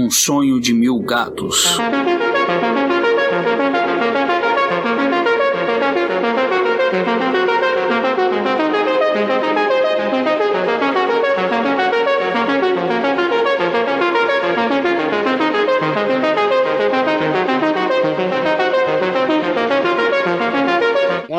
Um sonho de mil gatos.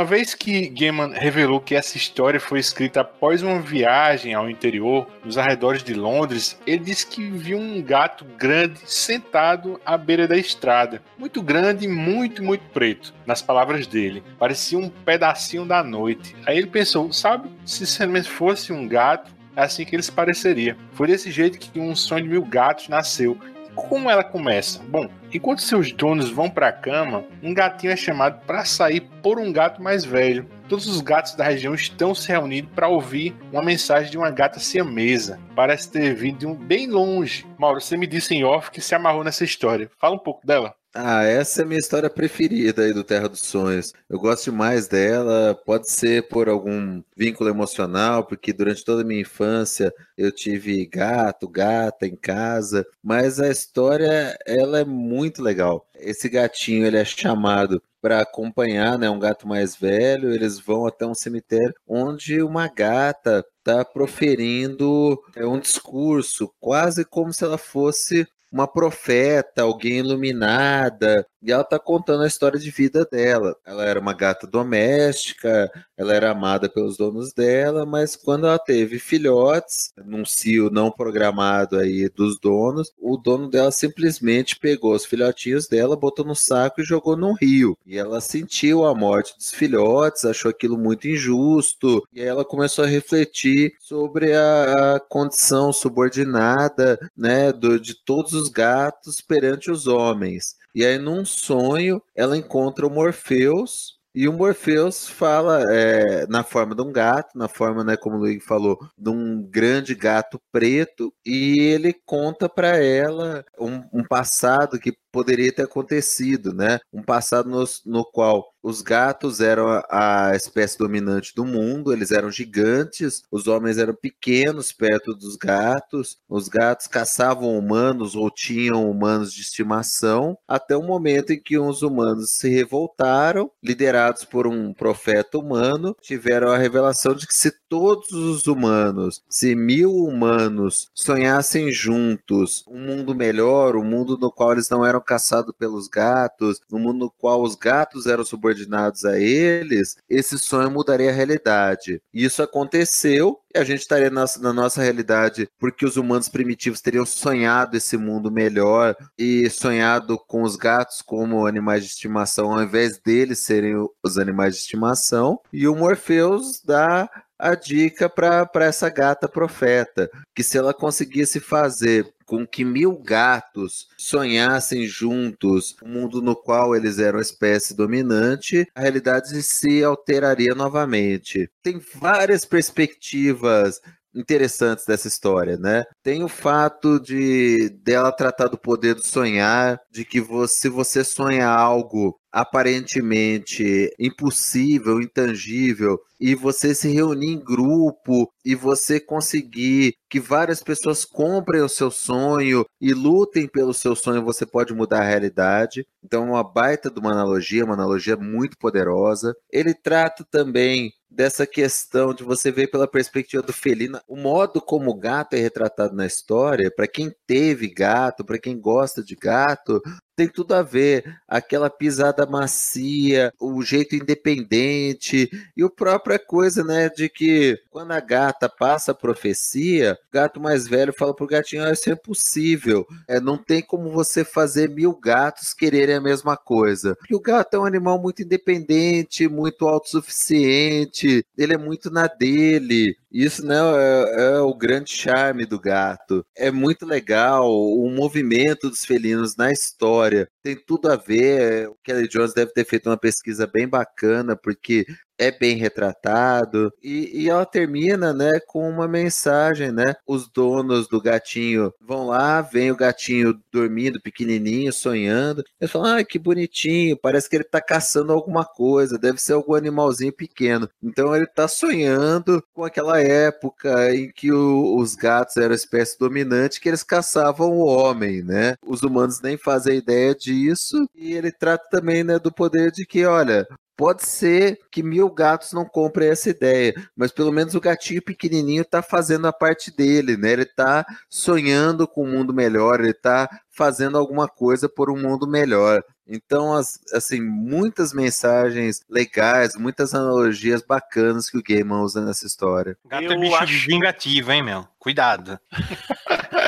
Vez que Gaiman revelou que essa história foi escrita após uma viagem ao interior, nos arredores de Londres, ele disse que viu um gato grande sentado à beira da estrada. Muito grande e muito, muito preto, nas palavras dele. Parecia um pedacinho da noite. Aí ele pensou, sabe, se realmente fosse um gato, é assim que ele se pareceria. Foi desse jeito que um sonho de mil gatos nasceu como ela começa? Bom, enquanto seus donos vão para a cama, um gatinho é chamado para sair por um gato mais velho. Todos os gatos da região estão se reunindo para ouvir uma mensagem de uma gata siamesa. Parece ter vindo de um bem longe. Mauro, você me disse em off que se amarrou nessa história. Fala um pouco dela. Ah, essa é a minha história preferida aí do Terra dos Sonhos. Eu gosto mais dela, pode ser por algum vínculo emocional, porque durante toda a minha infância eu tive gato, gata em casa, mas a história ela é muito legal. Esse gatinho ele é chamado para acompanhar, né, um gato mais velho, eles vão até um cemitério onde uma gata está proferindo é, um discurso, quase como se ela fosse uma profeta, alguém iluminada, e ela está contando a história de vida dela. Ela era uma gata doméstica, ela era amada pelos donos dela, mas quando ela teve filhotes, num cio não programado aí dos donos, o dono dela simplesmente pegou os filhotinhos dela, botou no saco e jogou num rio. E ela sentiu a morte dos filhotes, achou aquilo muito injusto, e aí ela começou a refletir sobre a, a condição subordinada, né, do, de todos os gatos perante os homens. E aí, num sonho, ela encontra o Morpheus. E o Morpheus fala é, na forma de um gato, na forma, né, como o Luigi falou, de um grande gato preto, e ele conta para ela um, um, passado que poderia ter acontecido, né? Um passado no, no qual os gatos eram a, a, espécie dominante do mundo, eles eram gigantes, os homens eram pequenos perto dos gatos, os gatos caçavam humanos ou tinham humanos de estimação, até o momento em que uns humanos se revoltaram, liderados por um profeta humano, tiveram a revelação de que se todos os humanos, se mil humanos sonhassem juntos um mundo melhor, um mundo no qual eles não eram caçados pelos gatos, um mundo no qual os gatos eram subordinados subordinados a eles, esse sonho mudaria a realidade. Isso aconteceu e a gente estaria na, na, nossa realidade porque os humanos primitivos teriam sonhado esse mundo melhor e sonhado com os gatos como animais de estimação ao invés deles serem os animais de estimação. E o Morpheus dá a dica para essa gata profeta, que se ela conseguisse fazer com que mil gatos sonhassem juntos um mundo no qual eles eram a espécie dominante, a realidade se alteraria novamente. Tem várias perspectivas interessantes dessa história, né? Tem o fato de dela tratar do poder do sonhar, de que você, se você sonha algo aparentemente impossível, intangível, e você se reunir em grupo e você conseguir que várias pessoas comprem o seu sonho e lutem pelo seu sonho, você pode mudar a realidade. Então, é uma baita de uma analogia, uma analogia muito poderosa. Ele trata também dessa questão de você ver pela perspectiva do felino, o modo como o gato é retratado na história, para quem teve gato, para quem gosta de gato, tem tudo a ver. Aquela pisada macia, o jeito independente e o própria coisa, né, de que quando a gata passa a profecia, o gato mais velho fala pro gatinho: ah, isso é impossível. É, não tem como você fazer mil gatos quererem a mesma coisa. Porque o gato é um animal muito independente, muito autossuficiente, ele é muito na dele. Isso né, é, é, o grande charme do gato. É muito legal o movimento dos felinos na história. Tem tudo a ver. O Kelly Jones deve ter feito uma pesquisa bem bacana, porque é bem retratado e, e ela termina, né, com uma mensagem, né? Os donos do gatinho vão lá, vem o gatinho dormindo, pequenininho, sonhando. Eles falam, ah, que bonitinho, parece que ele tá caçando alguma coisa, deve ser algum animalzinho pequeno. Então ele tá sonhando com aquela época em que o, os gatos eram a espécie dominante, que eles caçavam o homem, né? Os humanos nem fazem ideia disso. E ele trata também, né, do poder de que, olha, Pode ser que mil gatos não comprem essa ideia, mas pelo menos o gatinho pequenininho está fazendo a parte dele, né? Ele está sonhando com um mundo melhor, ele está fazendo alguma coisa por um mundo melhor. Então, as, assim, muitas mensagens legais, muitas analogias bacanas que o Gaiman usa nessa história. Gato é bicho acho... vingativo, hein, meu? Cuidado.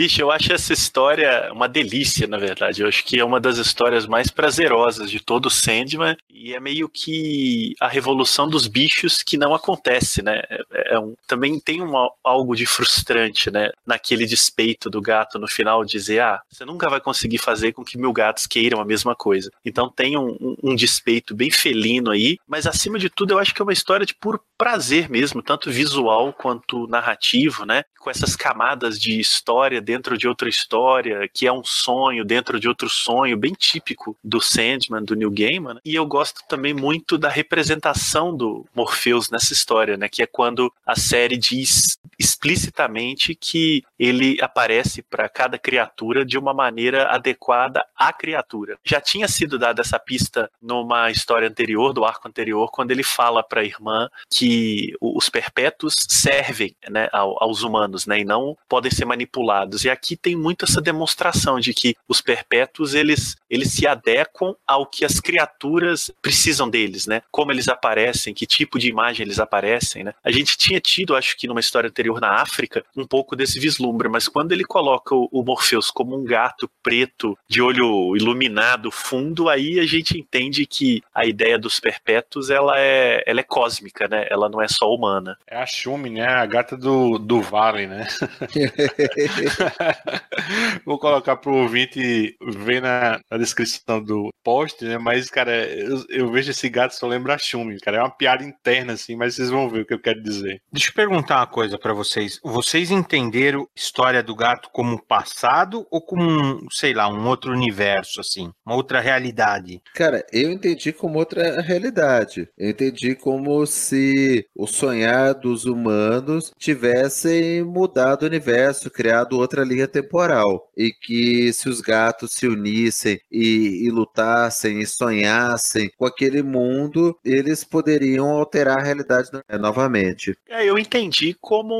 Bicho, eu acho essa história uma delícia, na verdade. Eu acho que é uma das histórias mais prazerosas de todo o Sandman e é meio que a revolução dos bichos que não acontece, né? É, é um, também tem uma, algo de frustrante, né? Naquele despeito do gato no final dizer, ah, você nunca vai conseguir fazer com que mil gatos queiram a mesma coisa. Então tem um, um, um despeito bem felino aí, mas acima de tudo eu acho que é uma história de puro prazer mesmo, tanto visual quanto narrativo, né? Com essas camadas de história dentro de outra história, que é um sonho dentro de outro sonho, bem típico do Sandman, do New Gaiman. Né? E eu gosto também muito da representação do Morpheus nessa história, né? Que é quando a série diz explicitamente que ele aparece para cada criatura de uma maneira adequada à criatura. Já tinha sido dada essa pista numa história anterior, do arco anterior, quando ele fala para a irmã que os perpétuos servem né, aos humanos, né, e não podem ser manipulados. E aqui tem muito essa demonstração de que os perpétuos eles, eles se adequam ao que as criaturas precisam deles, né? Como eles aparecem, que tipo de imagem eles aparecem, né? A gente tinha tido, acho que numa história anterior na África, um pouco desse vislumbre, mas quando ele coloca o, o Morpheus como um gato preto de olho iluminado fundo, aí a gente entende que a ideia dos perpétuos ela é, ela é cósmica, né? Ela não é só humana. É a Shumi, né? A gata do, do Vale, né? Vou colocar pro ouvinte ver na, na descrição do post, né? Mas, cara, eu, eu, vejo esse gato só lembra a Shumi, cara. É uma piada interna, assim, mas vocês vão ver o que eu quero dizer. Deixa eu perguntar uma coisa para vocês. Vocês entenderam a história do gato como passado ou como, sei lá, um outro universo, assim? Uma outra realidade? Cara, eu entendi como outra realidade. Eu entendi como se o sonhar dos humanos tivessem mudado o universo, criado outra linha temporal. E que se os gatos se unissem e, e lutassem e sonhassem com aquele mundo, eles poderiam alterar a realidade novamente. É, eu entendi como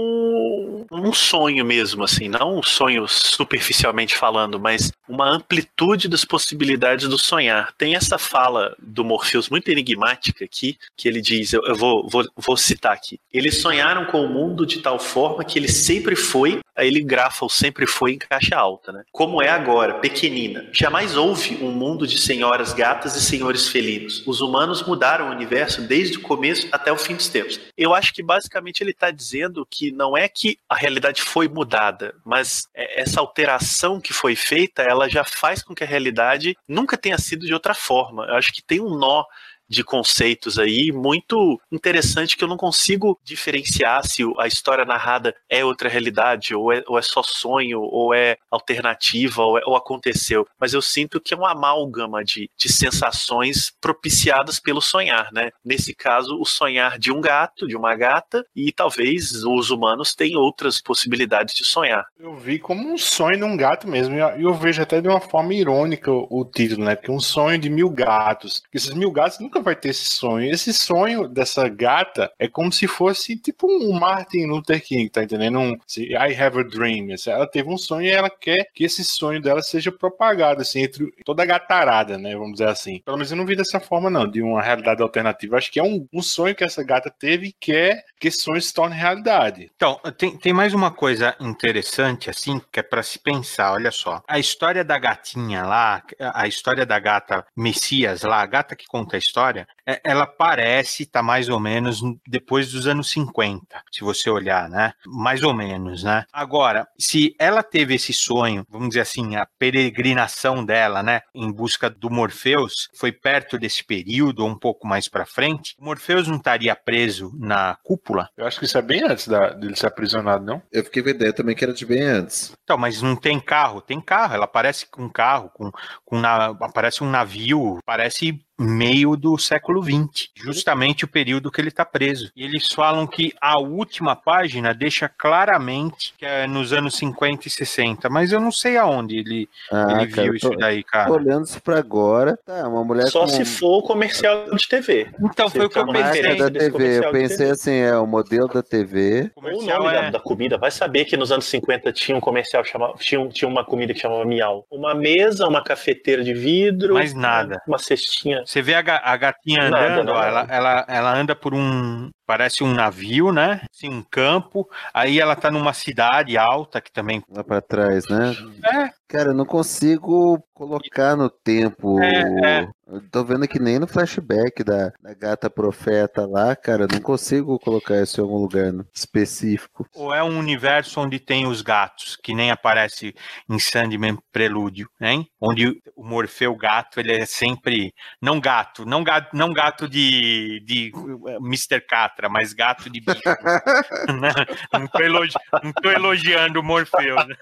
um sonho mesmo, assim, não um sonho superficialmente falando, mas uma amplitude das possibilidades do sonhar. Tem essa fala do Morpheus muito enigmática aqui, que ele diz, eu, eu vou, vou, vou citar aqui. Eles sonharam com o mundo de tal forma que ele sempre foi, aí ele grafa o sempre foi em caixa alta, né? Como é agora, pequenina. Jamais houve um mundo de senhoras gatas e senhores felinos. Os humanos mudaram o universo desde o começo até o fim dos tempos. Eu acho que basicamente ele está dizendo que não é que a realidade foi mudada, mas é, essa alteração que foi feita, ela já faz com que a realidade nunca tenha sido de outra forma. Eu acho que tem um nó de conceitos aí muito interessante que eu não consigo diferenciar se a história narrada é outra realidade, ou é, ou é só sonho, ou é alternativa, ou, é, ou aconteceu. Mas eu sinto que é uma amálgama de, de sensações propiciadas pelo sonhar, né? Nesse caso, o sonhar de um gato, de uma gata, e talvez os humanos tenham outras possibilidades de sonhar. Eu vi como um sonho de um gato mesmo, e eu vejo até de uma forma irônica o, título, né? Porque um sonho de mil gatos. Esses mil gatos nunca vai ter esse sonho. Esse sonho dessa gata é como se fosse tipo um Martin Luther King, tá entendendo? Um, I have a dream. Ela teve um sonho e ela quer que esse sonho dela seja propagado, assim, entre toda a gatarada, né? Vamos dizer assim. Pelo menos eu não vi dessa forma, não, de uma realidade alternativa. Acho que é um, um sonho que essa gata teve e quer que esse sonho se torne realidade. Então, tem, tem mais uma coisa interessante, assim, que é para se pensar. Olha só. A história da gatinha lá, a história da gata Messias lá, a gata que conta a história, é, ela parece estar tá mais ou menos depois dos anos 50, se você olhar, né? Mais ou menos, né? Agora, se ela teve esse sonho, vamos dizer assim, a peregrinação dela, né, em busca do Morpheus, foi perto desse período ou um pouco mais para frente, o Morpheus não estaria preso na cúpula? Eu acho que isso é bem antes da, dele ser aprisionado, não? Eu fiquei com a ideia também que era de bem antes. Então, mas não tem carro? Tem carro. Ela aparece com carro, com, com na, aparece um navio, parece meio do século XX, justamente o período que ele está preso. E eles falam que a última página deixa claramente que é nos anos 50 e 60, mas eu não sei aonde ele, ah, ele cara, viu tô, isso daí, cara. Tô olhando isso pra agora, tá, uma mulher Só com... se for o comercial de TV. Então foi o que eu pensei. da TV, eu pensei assim, é o modelo da TV. O, o nome é... da, da, comida, vai saber que nos anos 50 tinha um comercial chamava, tinha, tinha uma comida que chamava miau. Uma mesa, uma cafeteira de vidro, mais nada. Uma cestinha. Você vê a, a gatinha andando, nada, ó, ela, ela, ela anda por um, parece um navio, né? Assim, um campo. Aí ela tá numa cidade alta que também. Lá pra trás, né? É. Cara, eu não consigo colocar no tempo. É, é. Eu tô vendo que nem no flashback da, da gata profeta lá, cara, não consigo colocar isso em algum lugar específico. Ou é um universo onde tem os gatos, que nem aparece em Sandman Prelúdio, né? Onde o Morfeu gato, ele é sempre. Não gato, não gato, não gato de, de eh, Mr. Catra mas gato de bicho. Né? não, tô elogi... não tô elogiando o Morfeu. Né?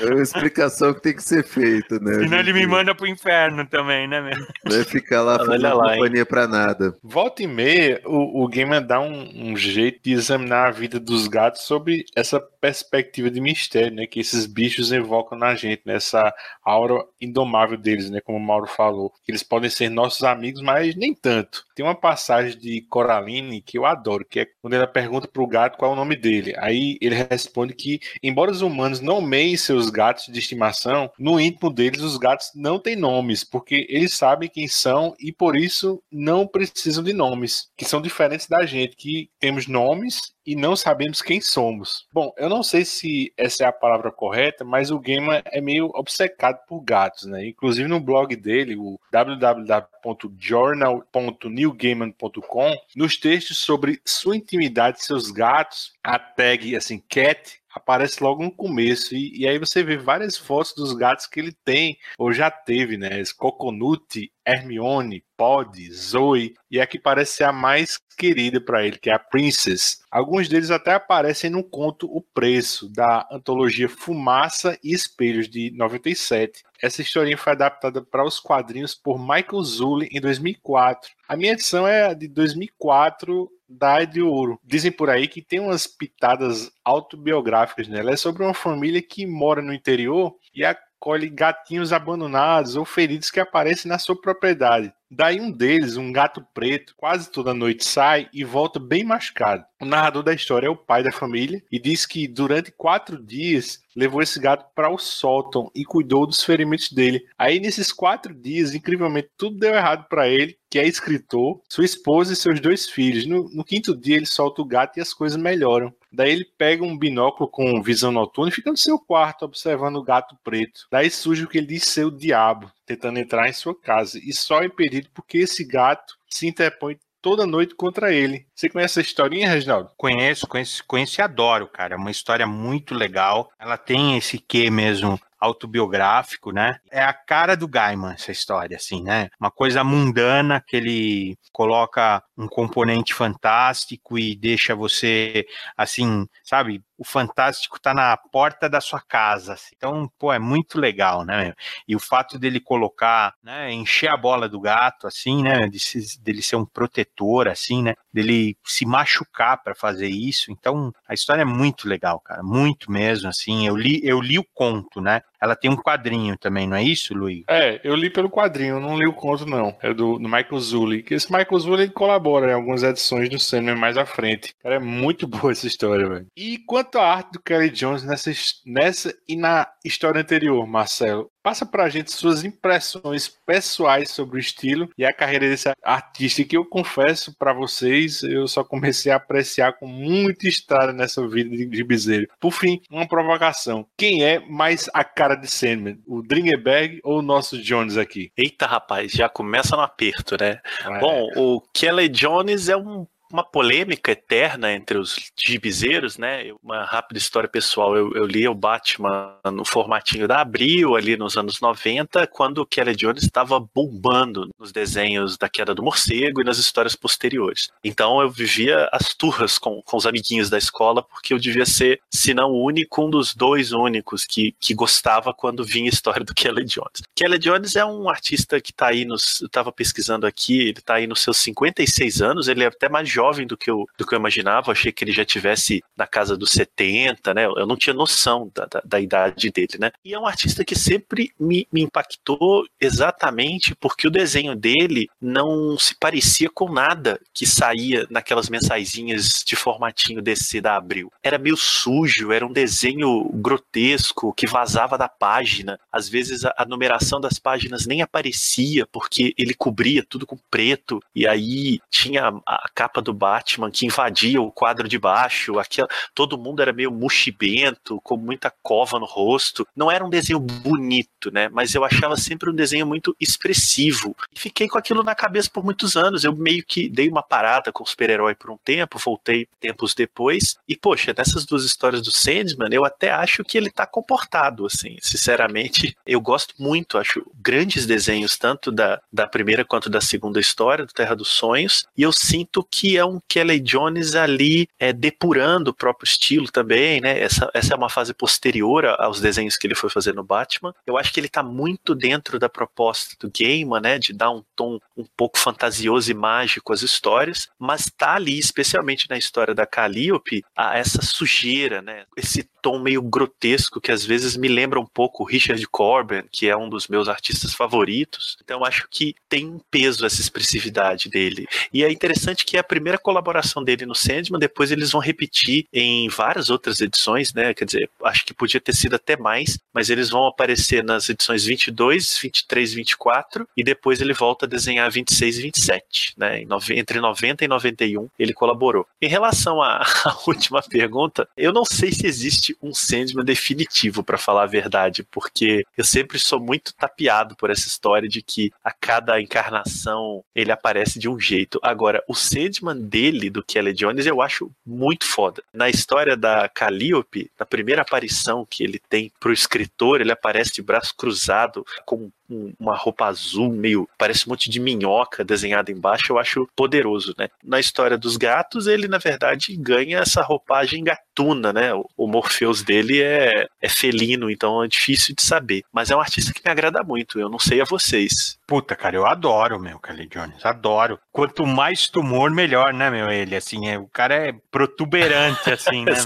É uma explicação que tem que ser feita, né? Senão ele me manda pro inferno também, né, mesmo? Não é ficar lá fazendo lá, companhia hein? pra nada. Volta e meia, o, o gamer dá um, um jeito de examinar a vida dos gatos sobre essa perspectiva de mistério, né? Que esses bichos evocam na gente, nessa né? aura indomável deles, né? Como o Mauro falou. Que eles podem ser nossos amigos, mas nem tanto. Tem uma passagem de Coraline que eu adoro, que é quando ela pergunta pro gato qual é o nome dele. Aí ele responde que, embora os humanos nomeiem seus gatos de estimação, no íntimo deles os gatos não têm nomes, porque eles sabem quem são e por isso não precisam de nomes, que são diferentes da gente, que temos nomes e não sabemos quem somos. Bom, eu não sei se essa é a palavra correta, mas o gamer é meio obcecado por gatos, né? Inclusive no blog dele, o www.journal.newgamer.com, nos textos sobre sua intimidade e seus gatos, a tag assim cat aparece logo no começo. E, e, aí você vê várias fotos dos gatos que ele tem, ou já teve, né? Coconut, Hermione, Pod, Zoe, e a que parece ser a mais querida para ele, que é a Princess. Alguns deles até aparecem no conto O Preço, da antologia Fumaça e Espelhos, de 97. Essa historinha foi adaptada para os quadrinhos por Michael Zulli em 2004. A minha edição é de 2004 da de Ouro. Dizem por aí que tem umas pitadas autobiográficas nela. É sobre uma família que mora no interior e acolhe gatinhos abandonados ou feridos que aparecem na sua propriedade. Daí um deles, um gato preto, quase toda noite sai e volta bem machucado. O narrador da história é o pai da família e diz que durante quatro dias levou esse gato para o sótão e cuidou dos ferimentos dele. Aí nesses quatro dias, incrivelmente, tudo deu errado para ele, que é escritor, sua esposa e seus dois filhos. No, no quinto dia ele solta o gato e as coisas melhoram. Daí ele pega um binóculo com visão noturna e fica no seu quarto observando o gato preto. Daí surge o que ele diz ser o diabo, tentando entrar em sua casa. E só é impedido porque esse gato se interpõe toda noite contra ele. Você conhece essa historinha, Reginaldo? Conheço, conheço, conheço e adoro, cara. É uma história muito legal. Ela tem esse quê mesmo autobiográfico, né? É a cara do Gaiman essa história, assim, né? Uma coisa mundana que ele coloca um componente fantástico e deixa você, assim, sabe? O fantástico tá na porta da sua casa. Assim. Então, pô, é muito legal, né? E o fato dele colocar, né? Encher a bola do gato, assim, né? De se, dele ser um protetor, assim, né? Dele se machucar para fazer isso. Então, a história é muito legal, cara. Muito mesmo, assim. Eu li, eu li o conto, né? Ela tem um quadrinho também, não é isso, Luiz? É, eu li pelo quadrinho, não li o conto, não. É do, do Michael Zulli. Que esse Michael Zulli colabora em algumas edições do Sandman mais à frente. Cara, é muito boa essa história, velho. E quanto à arte do Kelly Jones nessa, nessa e na história anterior, Marcelo, Passa pra gente suas impressões pessoais sobre o estilo e a carreira desse artista que eu confesso para vocês, eu só comecei a apreciar com muita estrada nessa vida de, de Bezerra. Por fim, uma provocação. Quem é mais a cara de Sandman? O Dringenberg ou o nosso Jones aqui? Eita, rapaz, já começa no aperto, né? É. Bom, o Kelly Jones é um uma polêmica eterna entre os gibizeiros, né? Uma rápida história pessoal. Eu, eu li o Batman no formatinho da Abril, ali nos anos 90, quando o Kelly Jones estava bombando nos desenhos da Queda do Morcego e nas histórias posteriores. Então eu vivia as turras com, com os amiguinhos da escola, porque eu devia ser, se não o único, um dos dois únicos que, que gostava quando vinha a história do Kelly Jones. Kelly Jones é um artista que está aí nos. Eu estava pesquisando aqui, ele está aí nos seus 56 anos, ele é até mais jovem jovem do que eu, do que eu imaginava. Eu achei que ele já tivesse na casa dos 70, né? Eu não tinha noção da, da, da idade dele, né? E é um artista que sempre me, me impactou exatamente porque o desenho dele não se parecia com nada que saía naquelas mensaizinhas de formatinho desse da Abril. Era meio sujo, era um desenho grotesco que vazava da página. Às vezes a, a numeração das páginas nem aparecia porque ele cobria tudo com preto e aí tinha a, a capa do do Batman que invadia o quadro de baixo, aquela, todo mundo era meio muxibento, com muita cova no rosto. Não era um desenho bonito, né? Mas eu achava sempre um desenho muito expressivo. E fiquei com aquilo na cabeça por muitos anos. Eu meio que dei uma parada com o super-herói por um tempo, voltei tempos depois. E, poxa, nessas duas histórias do Sandman, eu até acho que ele tá comportado, assim. Sinceramente, eu gosto muito, acho grandes desenhos, tanto da, da primeira quanto da segunda história, do Terra dos Sonhos. E eu sinto que é um Kelly Jones ali é, depurando o próprio estilo também, né? Essa, essa é uma fase posterior aos desenhos que ele foi fazer no Batman. Eu acho que ele tá muito dentro da proposta do Gaiman, né? De dar um tom um pouco fantasioso e mágico às histórias, mas tá ali, especialmente na história da Calliope, a essa sujeira, né? Esse tom meio grotesco que às vezes me lembra um pouco o Richard Corbin, que é um dos meus artistas favoritos. Então acho que tem um peso essa expressividade dele. E é interessante que é a primeira colaboração dele no Sandman, depois eles vão repetir em várias outras edições, né? Quer dizer, acho que podia ter sido até mais, mas eles vão aparecer nas edições 22, 23, 24 e depois ele volta a desenhar 26 e 27, né? Entre 90 e 91 ele colaborou. Em relação à, à última pergunta, eu não sei se existe um Sandman definitivo, para falar a verdade, porque eu sempre sou muito tapeado por essa história de que a cada encarnação ele aparece de um jeito. Agora, o Sandman dele, do Kelly Jones, eu acho muito foda. Na história da Calliope, na primeira aparição que ele tem pro escritor, ele aparece de braço cruzado, com uma roupa azul, meio. parece um monte de minhoca desenhada embaixo, eu acho poderoso, né? Na história dos gatos, ele, na verdade, ganha essa roupagem gatuna, né? O Morpheus dele é, é felino, então é difícil de saber. Mas é um artista que me agrada muito, eu não sei a vocês. Puta, cara, eu adoro, meu, Kelly Jones, adoro. Quanto mais tumor, melhor, né, meu, ele, assim, é, o cara é protuberante, assim, né?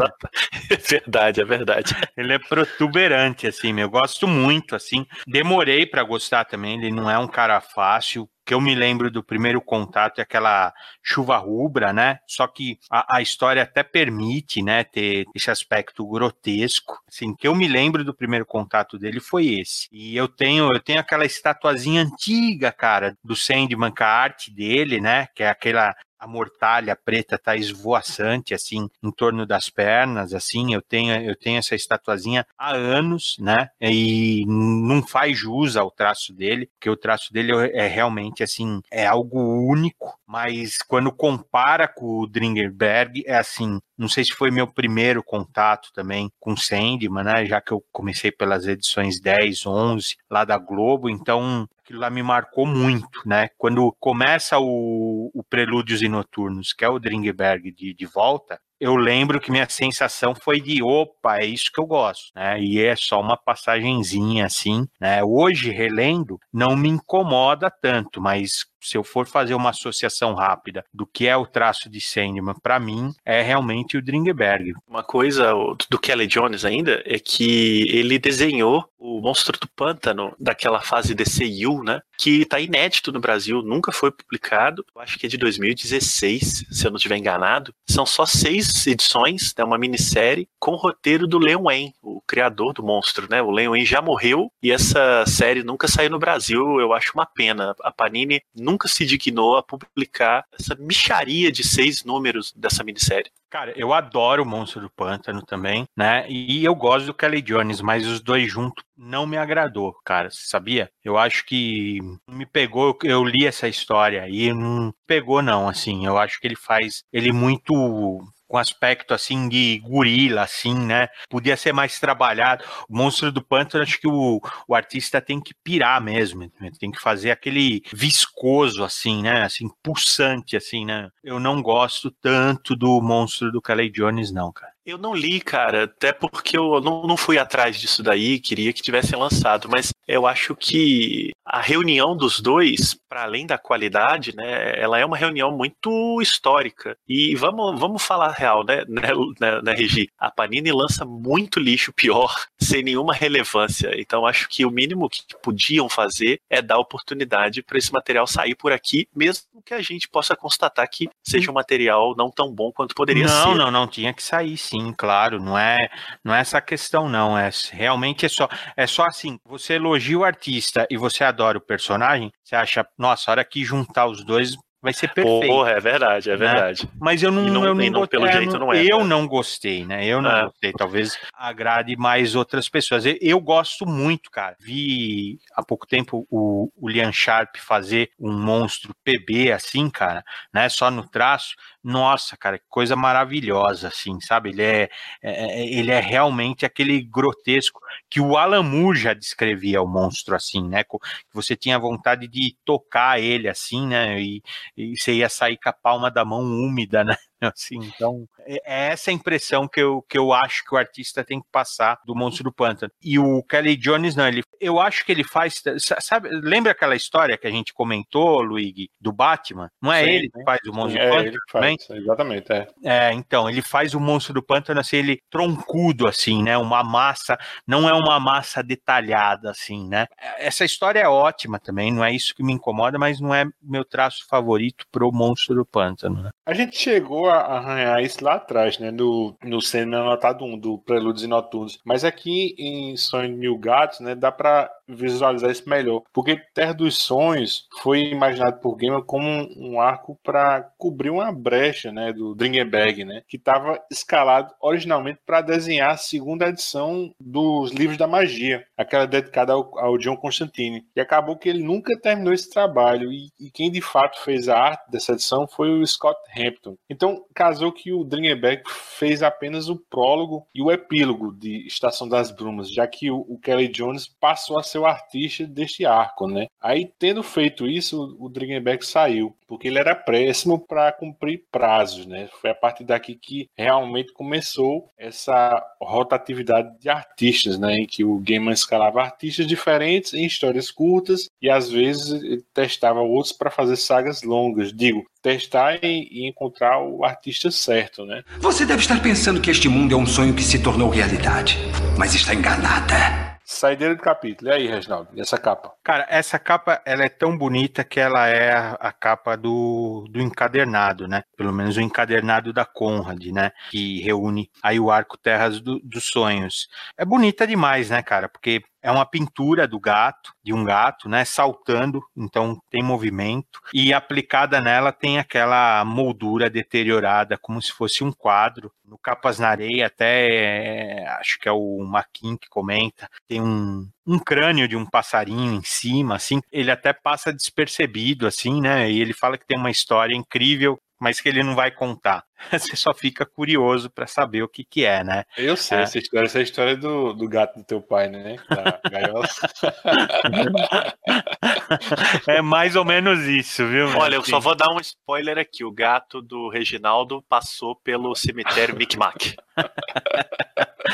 É verdade, é verdade. Ele é protuberante, assim, meu, eu gosto muito, assim. Demorei para gostar também, ele não é um cara fácil, que eu me lembro do primeiro contato é aquela chuva rubra, né? Só que a, a, história até permite, né, ter esse aspecto grotesco. Assim, que eu me lembro do primeiro contato dele foi esse. E eu tenho, eu tenho aquela estatuazinha antiga, cara, do Sandman, com a arte dele, né? Que é aquela a mortalha preta tá esvoaçante assim em torno das pernas, assim, eu tenho eu tenho essa estatuazinha há anos, né? E não faz jus ao traço dele, porque o traço dele é realmente assim, é algo único, mas quando compara com o Dringerberg, é assim, não sei se foi meu primeiro contato também com Sandman, né? Já que eu comecei pelas edições 10, 11 lá da Globo, então aquilo lá me marcou muito, né? Quando começa o, o Prelúdios e Noturnos, que é o Dringberg de, de volta, eu lembro que minha sensação foi de opa, é isso que eu gosto, né? E é só uma passagenzinha assim, né? Hoje relendo não me incomoda tanto, mas se eu for fazer uma associação rápida do que é o traço de Sandman, para mim é realmente o Dringberg. Uma coisa do Kelly Jones ainda é que ele desenhou o Monstro do Pântano, daquela fase DCU, né? Que tá inédito no Brasil, nunca foi publicado. Eu acho que é de 2016, se eu não estiver enganado. São só seis edições, é né, uma minissérie, com o roteiro do Leon Wayne, o criador do monstro, né? O Leon Wayne já morreu e essa série nunca saiu no Brasil. Eu acho uma pena. A Panini nunca se dignou a publicar essa micharia de seis números dessa minissérie. Cara, eu adoro o Monstro do Pântano também, né? E eu gosto do Kelly Jones, mas os dois juntos não me agradou, cara. Sabia? Eu acho que me pegou. Eu li essa história e não pegou, não. Assim, eu acho que ele faz ele muito com aspecto assim de gorila, assim, né? Podia ser mais trabalhado. O Monstro do Pântano, acho que o, o artista tem que pirar mesmo, tem que fazer aquele viscoso, assim, né? Assim, pulsante, assim, né? Eu não gosto tanto do Monstro do Calais Jones, não, cara. Eu não li, cara, até porque eu não, não fui atrás disso daí, queria que tivesse lançado, mas eu acho que a reunião dos dois, para além da qualidade, né, ela é uma reunião muito histórica. E vamos, vamos falar real, né, né, né, né, Regi? A Panini lança muito lixo pior, sem nenhuma relevância. Então acho que o mínimo que podiam fazer é dar oportunidade para esse material sair por aqui, mesmo que a gente possa constatar que seja um material não tão bom quanto poderia não, ser. Não, não, não, tinha que sair sim claro, não é, não é essa questão não, é realmente é só, é só assim, você elogia o artista e você adora o personagem, você acha, nossa, a hora que juntar os dois vai ser perfeito. Porra, é verdade, é né? verdade. Mas eu não, não, eu não, não pelo é, jeito não é. Eu né? não gostei, né? Eu não é. gostei. Talvez agrade mais outras pessoas. Eu, eu, gosto muito, cara. Vi há pouco tempo o, o Lian Sharp fazer um monstro PB assim, cara, né? Só no traço nossa, cara, que coisa maravilhosa, assim, sabe? Ele é, é, é, ele é realmente aquele grotesco que o Moore já descrevia o monstro assim, né? Que você tinha vontade de tocar ele assim, né? E, e você ia sair com a palma da mão úmida, né? Assim, então, é, é essa impressão que eu, que eu acho que o artista tem que passar do Monstro do Pântano. E o Kelly Jones, não, ele, eu acho que ele faz. Sabe, lembra aquela história que a gente comentou, Luigi, do Batman? Não é sim, ele que faz o Monstro sim, do é Pântano? Ele que faz, também? exatamente, é. É, então, ele faz o Monstro do Pântano assim, ele troncudo, assim, né? Uma massa, não é uma massa detalhada, assim, né? Essa história é ótima também, não é isso que me incomoda, mas não é meu traço favorito pro Monstro do Pântano. Né? A gente chegou a arranhar isso lá atrás, né? No, no Cena Anotado 1, do Prelúdios e Noturnos. Mas aqui em Sonho de Mil Gatos, né? Dá pra visualizar isso melhor. Porque Terra dos Sonhos foi imaginado por Gamer como um arco para cobrir uma brecha, né? Do Dringenberg, né? Que estava escalado originalmente para desenhar a segunda edição dos Livros da Magia. Aquela dedicada ao, ao John Constantine. E acabou que ele nunca terminou esse trabalho. E, e quem de fato fez a arte dessa edição foi o Scott Hampton. Então, casou que o Dringenberg fez apenas o prólogo e o epílogo de Estação das Brumas, já que o, o Kelly Jones passou a ser o artista deste arco, né? Aí, tendo feito isso, o Dringenberg saiu, porque ele era péssimo para cumprir prazos, né? Foi a partir daqui que realmente começou essa rotatividade de artistas, né? Em que o Gaiman escalava artistas diferentes em histórias curtas e às vezes testava outros para fazer sagas longas. Digo, testar e, e, encontrar o artista certo, né? Você deve estar pensando que este mundo é um sonho que se tornou realidade, mas está enganada. Saideira do capítulo. E aí, Reginaldo? E essa capa? Cara, essa capa ela é tão bonita que ela é a, a, capa do, do encadernado, né? Pelo menos o encadernado da Conrad, né? Que reúne aí o arco Terras do, dos Sonhos. É bonita demais, né, cara? Porque é uma pintura do gato, de um gato, né, saltando, então tem movimento, e aplicada nela tem aquela moldura deteriorada, como se fosse um quadro. No Capas na Areia, até acho que é o Maquin que comenta, tem um, um crânio de um passarinho em cima, assim, ele até passa despercebido, assim, né? E ele fala que tem uma história incrível mas que ele não vai contar. Você só fica curioso para saber o que que é, né? Eu sei é. essa história, essa é história do, do gato do teu pai, né? Da gaiola. é mais ou menos isso, viu? Olha, eu só vou dar um spoiler aqui. O gato do Reginaldo passou pelo cemitério Micmac.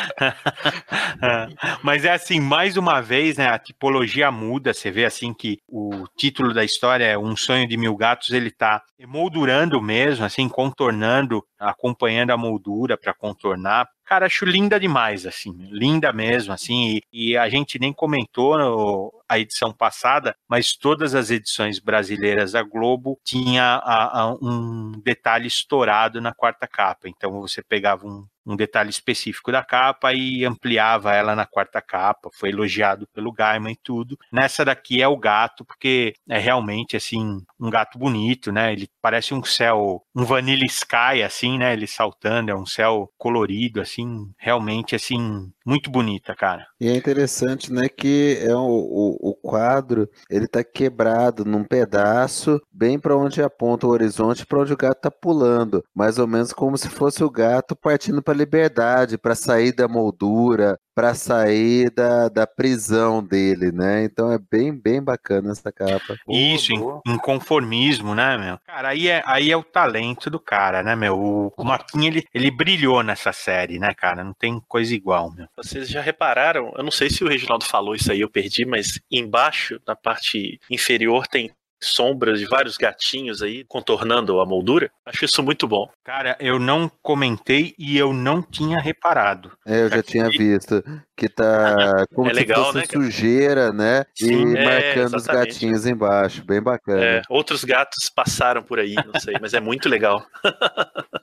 Mas é assim, mais uma vez, né, a tipologia muda, você vê assim que o título da história é Um Sonho de Mil Gatos, ele tá emoldurando mesmo, assim, contornando acompanhando a moldura para contornar. Cara, acho linda demais, assim, linda mesmo, assim, e, e a gente nem comentou no, a edição passada, mas todas as edições brasileiras da Globo tinha a, a, um detalhe estourado na quarta capa. Então você pegava um, um detalhe específico da capa e ampliava ela na quarta capa. Foi elogiado pelo Gaiman e tudo. Nessa daqui é o gato, porque é realmente assim um gato bonito, né? Ele parece um céu, um vanilla sky assim, né? Ele saltando, é um céu colorido assim, realmente assim muito bonita, cara. E é interessante, né, que é o, o, o quadro, ele tá quebrado num pedaço, bem para onde aponta o horizonte, para onde o gato tá pulando, mais ou menos como se fosse o gato partindo para liberdade, para sair da moldura, para sair da, da prisão dele, né? Então é bem, bem bacana essa capa. Isso, em, conformismo, né, meu? Cara, aí é, aí é o talento do cara, né, meu? O, o Marquinhos, ele, ele brilhou nessa série, né, cara? Não tem coisa igual, meu. Vocês já repararam, eu não sei se o Reginaldo falou isso aí, eu perdi, mas embaixo, na parte inferior, tem sombras de vários gatinhos aí contornando a moldura. Acho isso muito bom. Cara, eu não comentei e eu não tinha reparado. É, eu já, já tinha visto que tá como é legal, se fosse né, sujeira, né? Sim, e é, marcando os gatinhos embaixo, bem bacana. É, outros gatos passaram por aí, não sei, mas é muito legal.